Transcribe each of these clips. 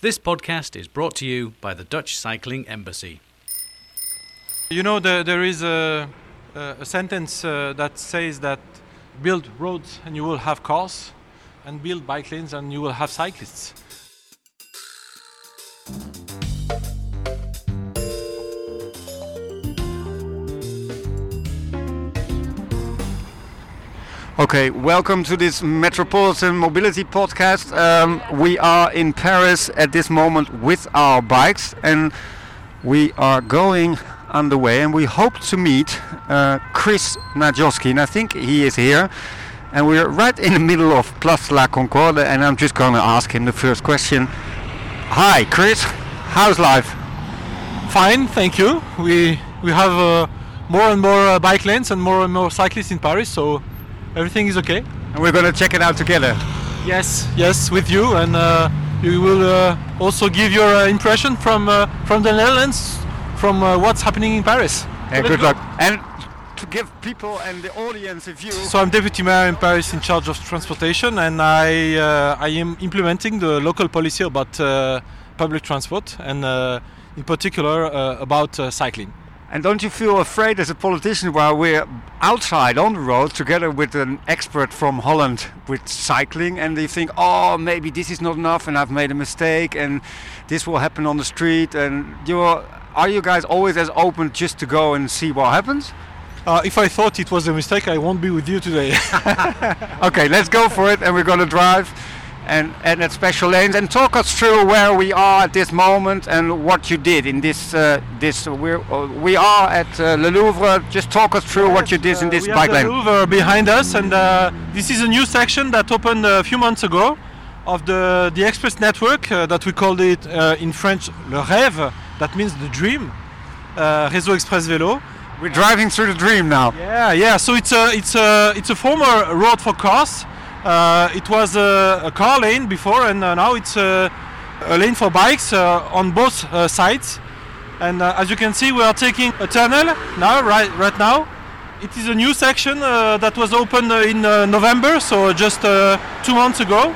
This podcast is brought to you by the Dutch Cycling Embassy. You know, the, there is a, a, a sentence uh, that says that build roads and you will have cars, and build bike lanes and you will have cyclists. Okay, welcome to this Metropolitan Mobility Podcast. Um, we are in Paris at this moment with our bikes, and we are going underway. And we hope to meet uh, Chris Najdovski, and I think he is here. And we're right in the middle of Place La Concorde, and I'm just going to ask him the first question. Hi, Chris. How's life? Fine, thank you. We we have uh, more and more uh, bike lanes and more and more cyclists in Paris, so everything is okay. And we're going to check it out together. Yes, yes, with you, and uh, you will uh, also give your uh, impression from uh, from the Netherlands, from uh, what's happening in Paris. And So good luck. go. And to give people and the audience a view. So I'm deputy mayor in Paris in charge of transportation, and I uh, I am implementing the local policy about uh, public transport, and uh, in particular uh, about uh, cycling. And don't you feel afraid as a politician while we're outside on the road together with an expert from Holland with cycling and you think, oh, maybe this is not enough and I've made a mistake and this will happen on the street and you're, are you guys always as open just to go and see what happens? Uh, if I thought it was a mistake, I won't be with you today. Okay, let's go for it and we're going to drive and, and at special lanes and talk us through where we are at this moment and what you did in this, uh, this we're, uh, we are at uh, Le Louvre, just talk us through what you did in Uh, this we bike have lane. the Louvre behind us, and uh, this is a new section that opened a few months ago of the the express network uh, that we called it uh, in French le rêve. That means the dream. Uh, Réseau Express Vélo. We're driving through the dream now. Yeah, yeah. So it's a it's a it's a former road for cars. Uh, it was a, a car lane before, and uh, now it's a, a lane for bikes uh, on both uh, sides. And uh, as you can see, we are taking a tunnel now, right right now. It is a new section uh, that was opened uh, in uh, November, so just uh, two months ago.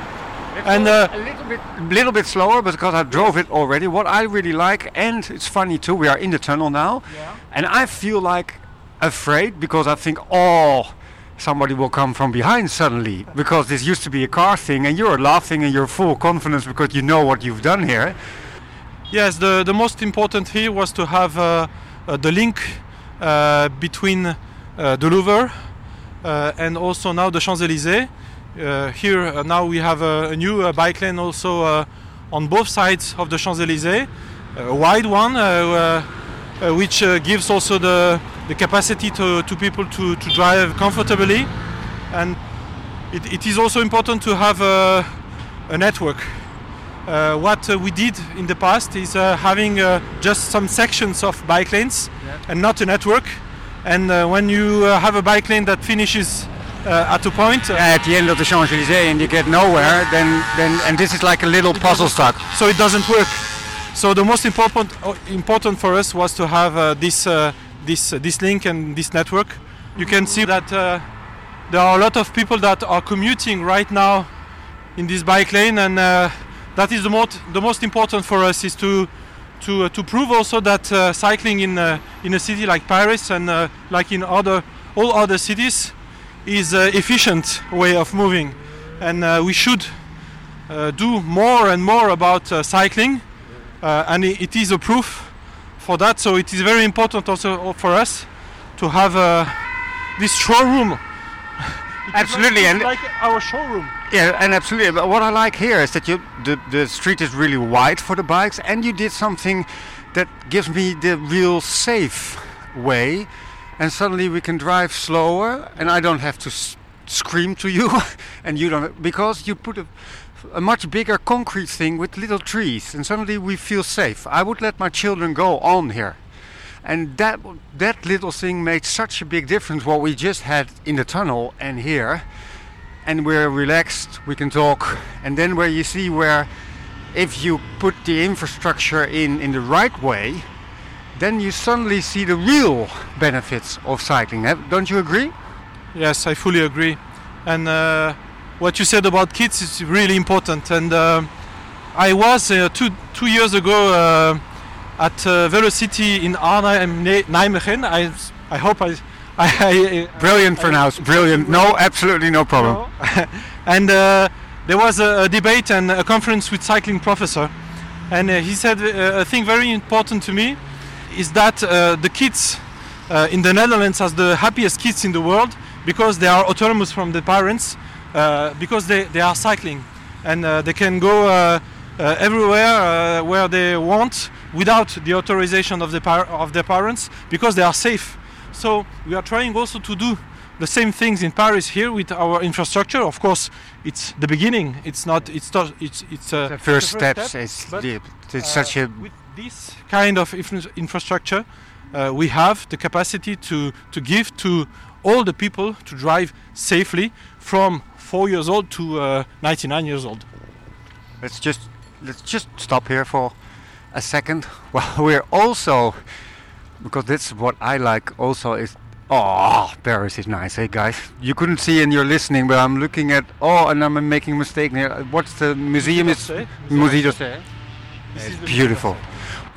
And uh, a little bit, little bit slower because I drove it already. What I really like, and it's funny too, we are in the tunnel now, and I feel like afraid because I think, oh, somebody will come from behind suddenly because this used to be a car thing, and you're laughing and you're full confidence because you know what you've done here. Yes, the, the most important here was to have uh, uh, the link uh, between uh, the Louvre uh, and also now the Champs Elysees. Uh, here now we have a, a new bike lane also on both sides of the Champs Elysees, a wide one, which gives also the, the capacity to, to people to, to drive comfortably. And it, it is also important to have a, a network uh, what uh, we did in the past is uh, having uh, just some sections of bike lanes and not a network. And uh, when you uh, have a bike lane that finishes uh, at a point, At the end of the Champs Elysees, and you get nowhere, then, then, and this is like a little puzzle stuck. so it doesn't work. So the most important important for us was to have uh, this uh, this uh, this link and this network. You can see that uh, there are a lot of people that are commuting right now in this bike lane, and uh, that is the most the most important for us is to to uh, to prove also that uh, cycling in uh, in a city like Paris and like in other all other cities is uh, efficient way of moving, and we should do more and more about cycling, and it is a proof for that. So it is very important also for us to have uh, this showroom. Absolutely, and like our showroom. Yeah, and absolutely. But what I like here is that you the, the street is really wide for the bikes, and you did something that gives me the real safe way, and suddenly we can drive slower, and I don't have to s- scream to you, and you don't because you put a, a much bigger concrete thing with little trees, and suddenly we feel safe. I would let my children go on here. And that that little thing made such a big difference. What we just had in the tunnel and here, and we're relaxed, we can talk. And then where you see where if you put the infrastructure in in the right way, then you suddenly see the real benefits of cycling. Don't you agree? Yes, I fully agree. And uh, what you said about kids is really important. And uh, I was uh, two two years ago uh, at uh, Velo-city in Arnhem, Nijmegen. I I hope I. I, I Brilliant pronounced. Brilliant. No, absolutely no problem. and uh, there was a, a debate and a conference with cycling professor, and uh, he said uh, a thing very important to me is that uh, the kids uh, in the Netherlands are the happiest kids in the world because they are autonomous from the parents, uh, because they, they are cycling and uh, they can go uh, uh, everywhere uh, where they want without the authorization of the par- of their parents because they are safe. So we are trying also to do the same things in Paris here with our infrastructure. Of course, it's the beginning. It's not. It's not. It's it's uh, The first steps step, but, the, it's uh, such a with this kind of infra- infrastructure, uh, we have the capacity to to give to all the people to drive safely from four years old to uh, 99 years old. Let's just let's just stop here for a second. Well, we're also because that's what I like. Also, is oh, Paris is nice, hey guys. You couldn't see and you're listening, but I'm looking at oh, and I'm making a mistake here. What's the museum? It's d'Orsay. Musée d'Orsay. This It's is beautiful.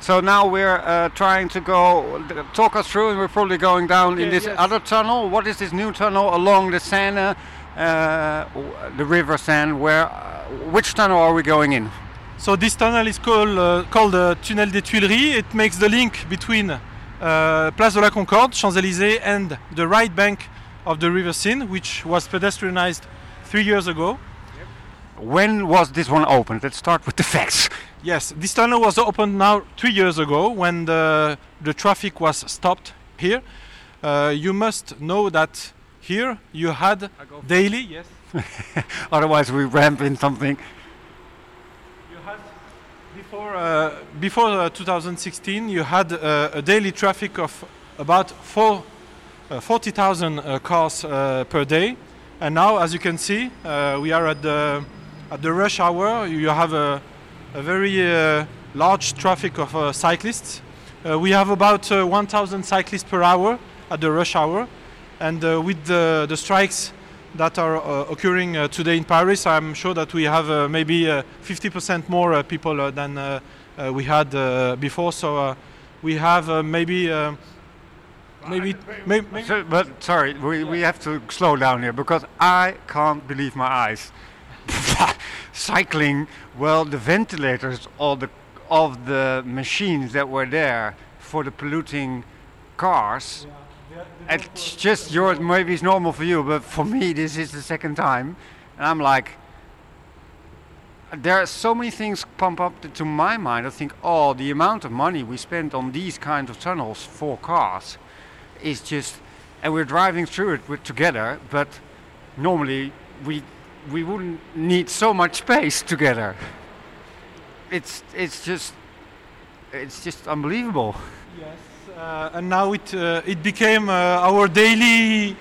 So now we're uh, trying to go talk us through, and we're probably going down in this yes. other tunnel. What is this new tunnel along the Seine, uh, the River Seine? Where, uh, which tunnel are we going in? So this tunnel is called uh, called uh, Tunnel des Tuileries. It makes the link between uh, Place de la Concorde, Champs-Élysées, and the right bank of the River Seine, which was pedestrianized three years ago. When was this one opened? Let's start with the facts. Yes, this tunnel was opened now three years ago when the the traffic was stopped here. Uh, you must know that here you had daily. Yes, Otherwise, we ramp in something. you had before uh, before uh, 2016 you had uh, a daily traffic of about four, uh, 40,000 uh, cars uh, per day, and now as you can see uh, we are at the at the rush hour. You have a, a very uh, large traffic of uh, cyclists. Uh, we have about uh, 1,000 cyclists per hour at the rush hour, and with the, the strikes that are occurring today in Paris, I'm sure that we have maybe uh, 50% more people than we had before. So we have maybe uh, maybe maybe So, but sorry, we, we have to slow down here because I can't believe my eyes. Cycling, well, the ventilators, all the of the machines that were there for the polluting cars. It's just yours. Maybe it's normal for you, but for me, this is the second time, and I'm like, there are so many things pump up to my mind. I think, oh, the amount of money we spend on these kinds of tunnels for cars is just, and we're driving through it with together, but normally we we wouldn't need so much space together. It's it's just it's just unbelievable. Yes, uh, and now it uh, it became uh, our daily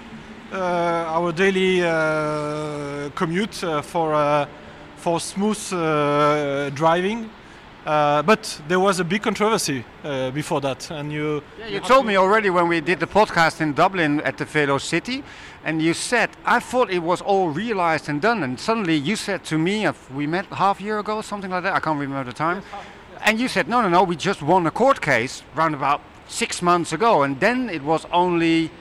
uh, our daily uh, commute uh, for for smooth driving. Uh, but there was a big controversy uh, before that, and you. Yeah, you told me already when we did the podcast in Dublin at the Velo City, and you said I thought it was all realized and done, and suddenly you said to me, we met half a year ago, something like that. I can't remember the time. And you said, no, no, no, we just won a court case round about six months ago, and then it was only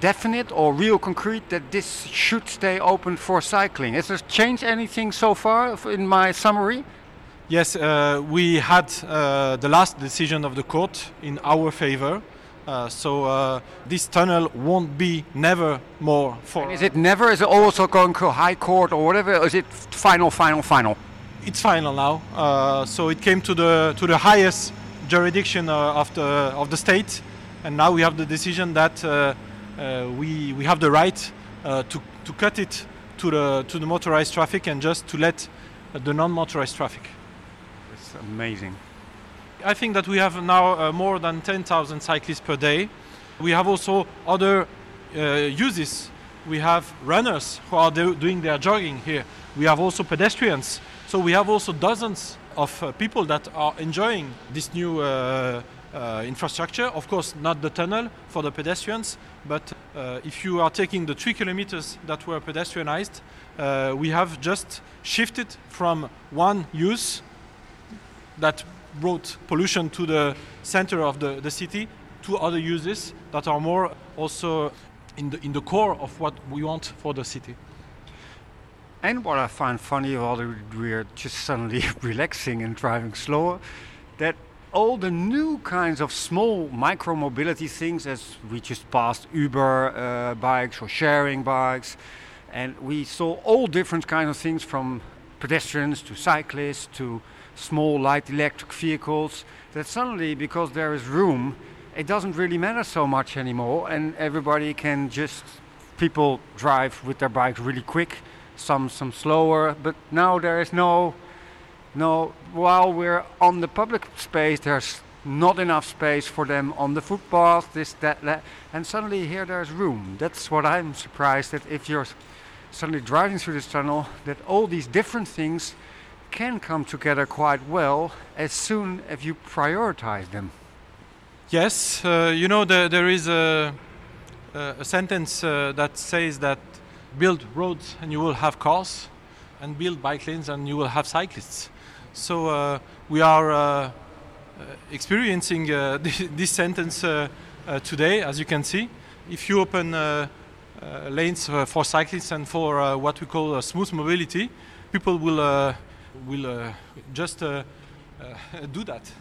definite or real concrete that this should stay open for cycling. Has there changed anything so far in my summary? Yes, uh, we had uh, the last decision of the court in our favor. Uh, so uh, this tunnel won't be never more for. Is it never? Is it also going to high court or whatever? Or is it final, final, final? It's final now. Uh, so it came to the to the highest jurisdiction uh, of the of the state, and now we have the decision that uh, uh, we we have the right uh, to to cut it to the to the motorized traffic and just to let the non-motorized traffic. Amazing. I think that we have now uh, more than 10,000 cyclists per day. We have also other uh, uses. We have runners who are do- doing their jogging here. We have also pedestrians. So we have also dozens of uh, people that are enjoying this new uh, uh, infrastructure. Of course, not the tunnel for the pedestrians, but uh, if you are taking the three kilometers that were pedestrianized, we have just shifted from one use that brought pollution to the center of the, the city to other uses that are more also in the, in the core of what we want for the city. And what I find funny while we're just suddenly relaxing and driving slower, that all the new kinds of small micro mobility things, as we just passed Uber uh, bikes or sharing bikes, and we saw all different kinds of things from pedestrians to cyclists to small light electric vehicles. That suddenly, because there is room, it doesn't really matter so much anymore, and everybody can just people drive with their bikes really quick some some slower. But now there is no no. While we're on the public space, there's not enough space for them on the footpath. This that, that and suddenly here there's room. That's what I'm surprised that if you're suddenly driving through this tunnel, that all these different things can come together quite well as soon as you prioritize them. Yes, uh, you know the, there is a, a sentence uh, that says that build roads and you will have cars, and build bike lanes and you will have cyclists. So uh, we are uh, uh, experiencing uh, this sentence today, as you can see. If you open lanes for cyclists and for what we call smooth mobility, people will will just do that.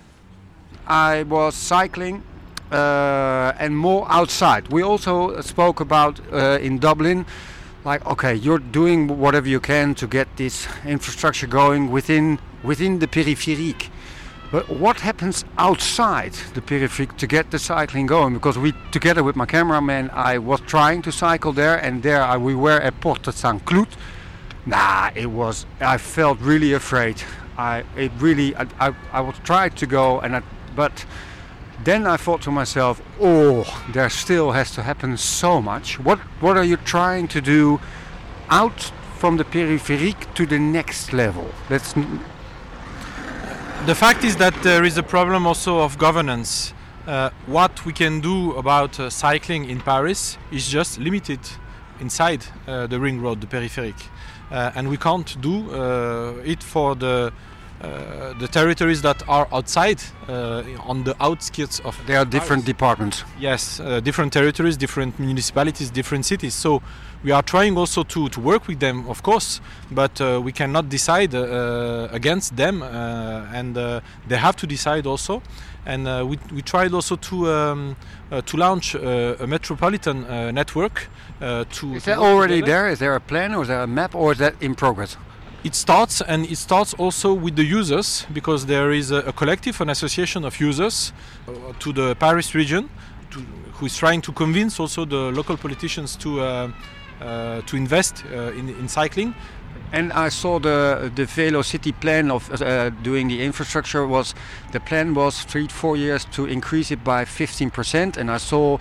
I was cycling uh, and more outside. We also spoke about uh, in Dublin like okay you're doing whatever you can to get this infrastructure going within within the périphérique but what happens outside the périphérique to get the cycling going because we together with my cameraman I was trying to cycle there and there I, we were at Porte Saint Cloud nah it was I felt really afraid I it really I, I, I tried to go and I, but then I thought to myself, oh, there still has to happen so much. What what are you trying to do out from the périphérique to the next level? That's the fact is that there is a problem also of governance. Uh, what we can do about uh, cycling in Paris is just limited inside uh, the ring road, the périphérique, uh, and we can't do uh, it for the uh, the territories that are outside uh, on the outskirts of there are different Paris. departments. Yes uh, different territories different municipalities different cities. So we are trying also to, to work with them of course but uh, we cannot decide uh, against them and they have to decide also. And we, we tried also to um, to launch a metropolitan network to is that already there? Is there a plan or is there a map or is that in progress it starts and it starts also with the users because there is a, a collective an association of users uh, to the paris region to, who is trying to convince also the local politicians to uh, uh, to invest uh, in, in cycling. And I saw the the Velo City plan of uh, doing the infrastructure was the plan was three four years to increase it by 15%, and I saw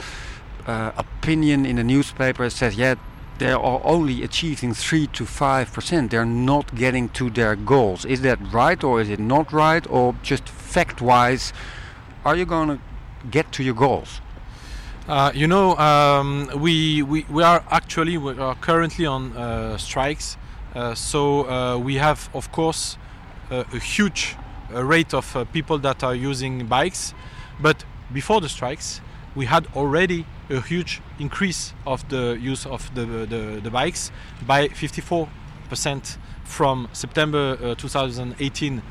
uh, opinion in the newspaper said yeah they are only achieving 3 to 5%. They're not getting to their goals. Is that right or is it not right? Or just fact wise, are you going to get to your goals? Uh, you know, um, we, we, we are actually we are currently on uh, strikes. Uh, so uh, we have, of course, a huge uh, rate of uh, people that are using bikes. But before the strikes, we had already a huge increase of the use of the, the, the bikes by 54% from September uh, 2018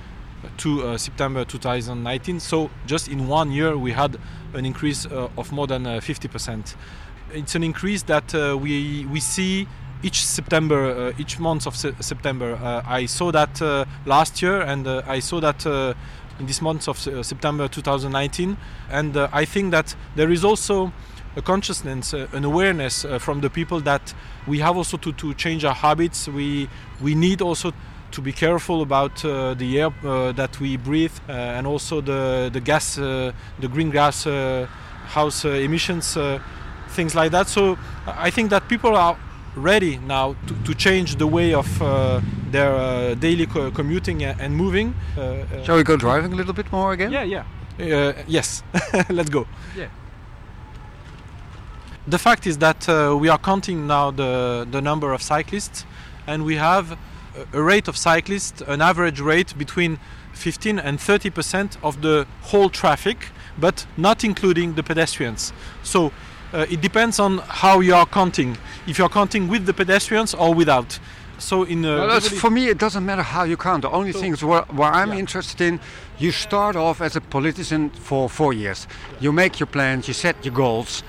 to uh, September 2019. So just in one year we had an increase uh, of more than 50%. Uh, it's an increase that uh, we we see each September, uh, each month of se September. I saw that last year, and I saw that in this month of September 2019. And I think that there is also a consciousness, uh, an awareness uh, from the people that we have also to, to change our habits. We we need also to be careful about uh, the air uh, that we breathe uh, and also the the gas, uh, the green gas house emissions, things like that. So I think that people are ready now to, to change the way of their daily co commuting and moving. Shall we go driving a little bit more again? Yeah, yeah. yes, let's go. Yeah the fact is that uh, we are counting now the, the number of cyclists and we have a rate of cyclists, an average rate between 15 and 30 percent of the whole traffic, but not including the pedestrians. So uh, it depends on how you are counting. If you are counting with the pedestrians or without. So in uh, Well, for me, it doesn't matter how you count. The only So- thing is where, where I'm Yeah. interested in, you start off as a politician for four years. You make your plans, you set your goals.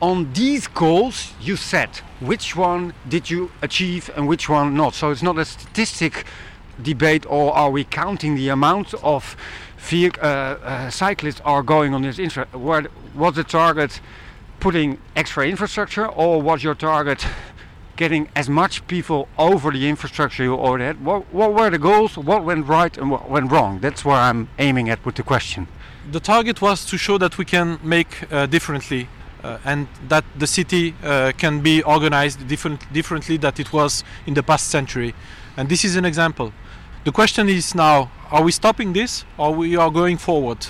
On these goals you set, which one did you achieve and which one not? So it's not a statistic debate, or are we counting the amount of uh, uh, cyclists are going on this infra? Where, was the target putting extra infrastructure, or was your target getting as much people over the infrastructure you already had? What, what were the goals? What went right and what went wrong? That's where I'm aiming at with the question. the target was to show that we can make uh, differently uh, and that the city uh, can be organized different, differently that it was in the past century. And this is an example. The question is now are we stopping this or we are going forward?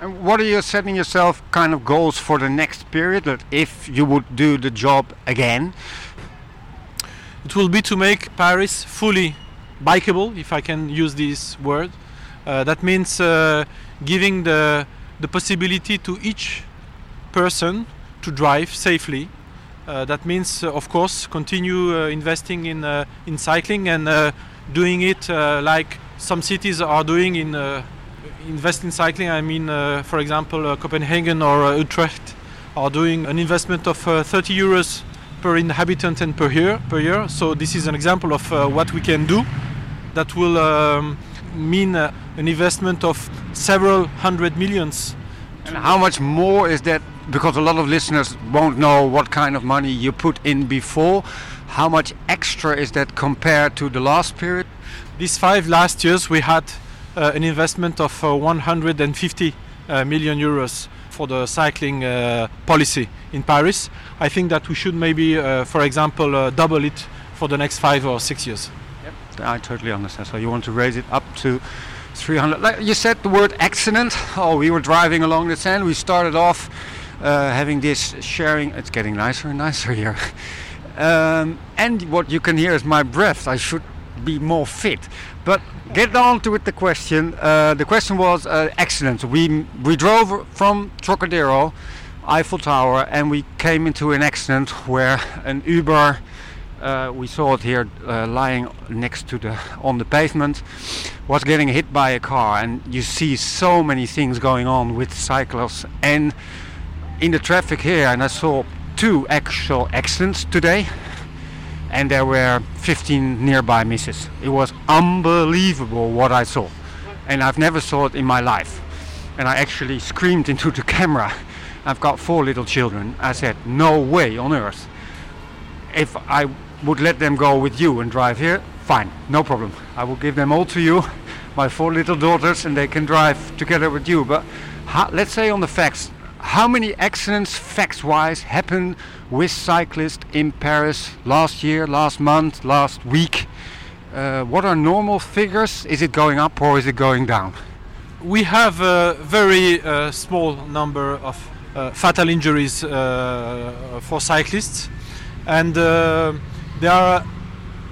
And what are you setting yourself kind of goals for the next period? That if you would do the job again, it will be to make paris fully bikeable if i can use this word. Uh, that means uh, giving the the possibility to each person to drive safely Uh, that means, uh, of course, continue uh, investing in uh, in cycling and doing it like some cities are doing in invest in cycling. I mean, for example, Copenhagen or Utrecht are doing an investment of uh, 30 euros per inhabitant and per year. Per year. So this is an example of what we can do. That will um, mean an investment of several hundred millions and how much more is that? Because a lot of listeners won't know what kind of money you put in before. How much extra is that compared to the last period? These five last years, we had uh, an investment of uh, 150 uh, million euros for the cycling uh, policy in Paris. I think that we should maybe, uh, for example, uh, double it for the next five or six years. Yep. I totally understand. So you want to raise it up to 300. Like you said the word accident. Oh, we were driving along the sand. We started off uh, having this sharing. It's getting nicer and nicer here. Um, and what you can hear is my breath. I should be more fit. But get on to it. The question. Uh, the question was uh, accident. We we drove from Trocadero, Eiffel Tower, and we came into an accident where an Uber. Uh, we saw it here uh, lying next to the on the pavement was getting hit by a car. And you see so many things going on with cyclists. And in the traffic here and I saw two actual accidents today and there were 15 nearby misses. It was unbelievable what I saw. And I've never saw it in my life. And I actually screamed into the camera. I've got four little children. I said no way on earth. If I would let them go with you and drive here, fine, no problem. I will give them all to you, my four little daughters, and they can drive together with you. But how, let's say on the facts, how many accidents, facts-wise, happened with cyclists in Paris last year, last month, last week? Uh, what are normal figures? Is it going up or is it going down? We have a very uh, small number of uh, fatal injuries uh, for cyclists, and uh, they are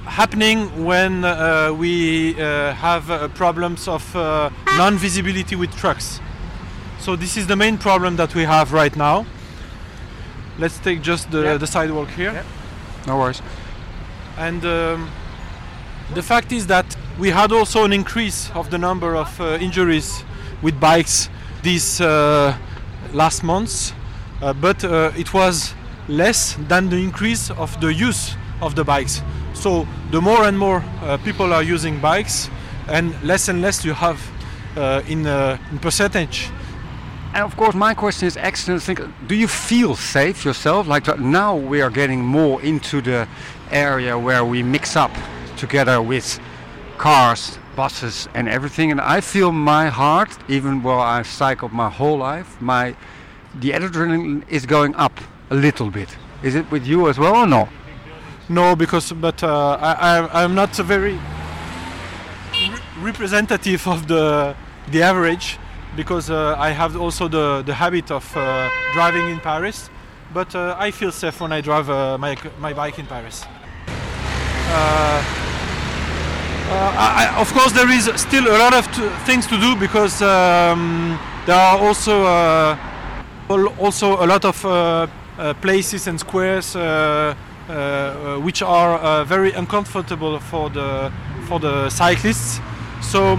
happening when uh, we uh, have uh, problems of uh, non-visibility with trucks. So this is the main problem that we have right now. Let's take just the, Yeah. the sidewalk here. Yeah. No worries. And um, the fact is that we had also an increase of the number of uh, injuries with bikes these uh, last months, uh, but uh, it was less than the increase of the use of the bikes. So the more and more uh, people are using bikes, and less and less you have uh, in, uh, in percentage. And of course, my question is accidents. Think, do you feel safe yourself? Like now we are getting more into the area where we mix up together with cars, buses, and everything. And I feel my heart, even though I've cycled my whole life, my the adrenaline is going up a little bit. Is it with you as well or no? No, because but uh, I, I'm not very re- representative of the the average because uh, I have also the the habit of uh, driving in Paris, but uh, I feel safe when I drive uh, my my bike in Paris. Uh, I, of course, there is still a lot of things to do because um, there are also also a lot of places and squares Uh, uh, which are uh, very uncomfortable for the for the cyclists. So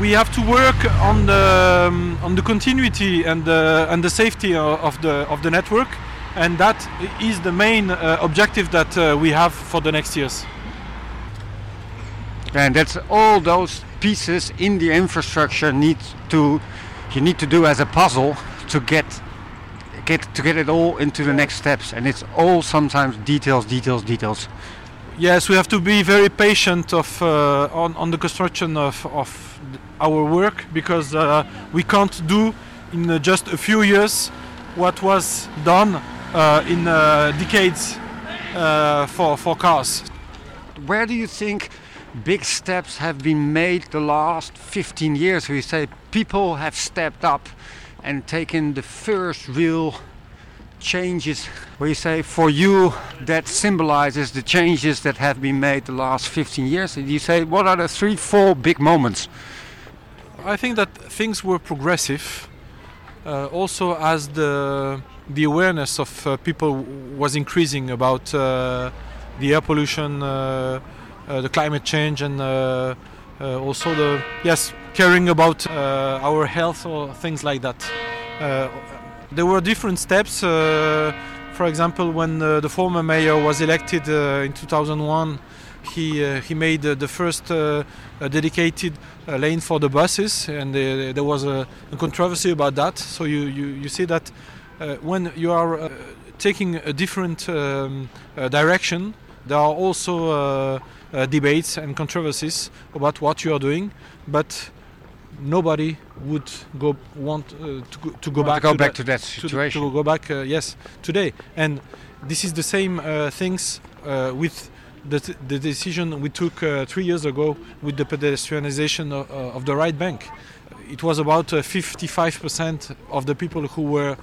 we have to work on the um, on the continuity and the and the safety of the of the network, and that is the main objective that we have for the next years. And that's all those pieces in the infrastructure need to you need to do as a puzzle to get get to get it all into the next steps. And it's all sometimes details, details, details. Yes, we have to be very patient of uh, on on the construction of of our work because uh, we can't do in uh, just a few years what was done uh, in uh, decades uh, for for cars. Where do you think? big steps have been made the last 15 years. We say people have stepped up and taking the first real changes. We say for you that symbolizes the changes that have been made the last 15 years. You say what are the three, four big moments? I think that things were progressive. Uh, also, as the the awareness of uh, people was increasing about uh, the air pollution uh, uh, the climate change and uh, also the yes caring about our health or things like that. there were different steps. for example, when the former mayor was elected in 2001, he uh, he made uh, the first uh, dedicated lane for the buses, and there was a, controversy about that. So you you, you see that when you are taking a different um, direction, there are also uh, debates and controversies about what you are doing, but nobody would go want uh, to go, to go back to go to back that, to that situation. To, to go back, uh, yes, today. And this is the same uh, things uh, with the, the decision we took uh, three years ago with the pedestrianization of, of the right bank. It was about 55% of the people who were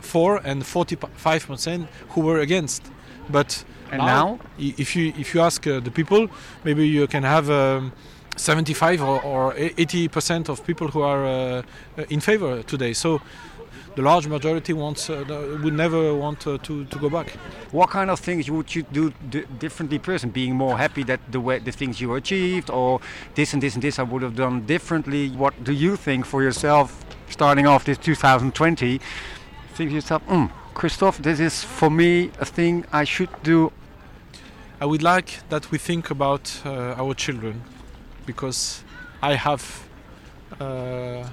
for and 45% who were against. But and now, if you if you ask uh, the people, maybe you can have. Um, 75 or, or 80 percent of people who are uh, in favor today. So the large majority wants uh, would never want uh, to, to go back. What kind of things would you do differently, person? Being more happy that the way the things you achieved, or this and this and this I would have done differently. What do you think for yourself, starting off this 2020? Think to yourself, mm, Christophe, this is for me a thing I should do I would like that we think about uh, our children because I have. Uh,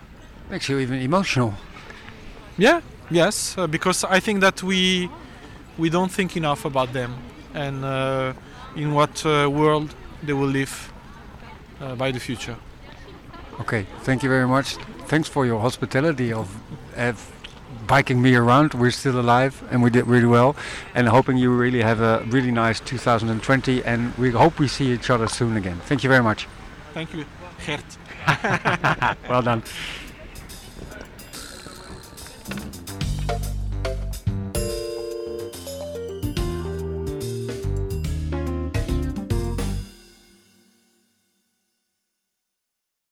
Makes you even emotional. Yeah, yes, uh, because I think that we we don't think enough about them and uh, in what uh, world they will live uh, by the future. Okay, thank you very much. Thanks for your hospitality of, of biking me around. We're still alive and we did really well. And hoping you really have a really nice 2020. And we hope we see each other soon again. Thank you very much. Thank you, Gert. well done.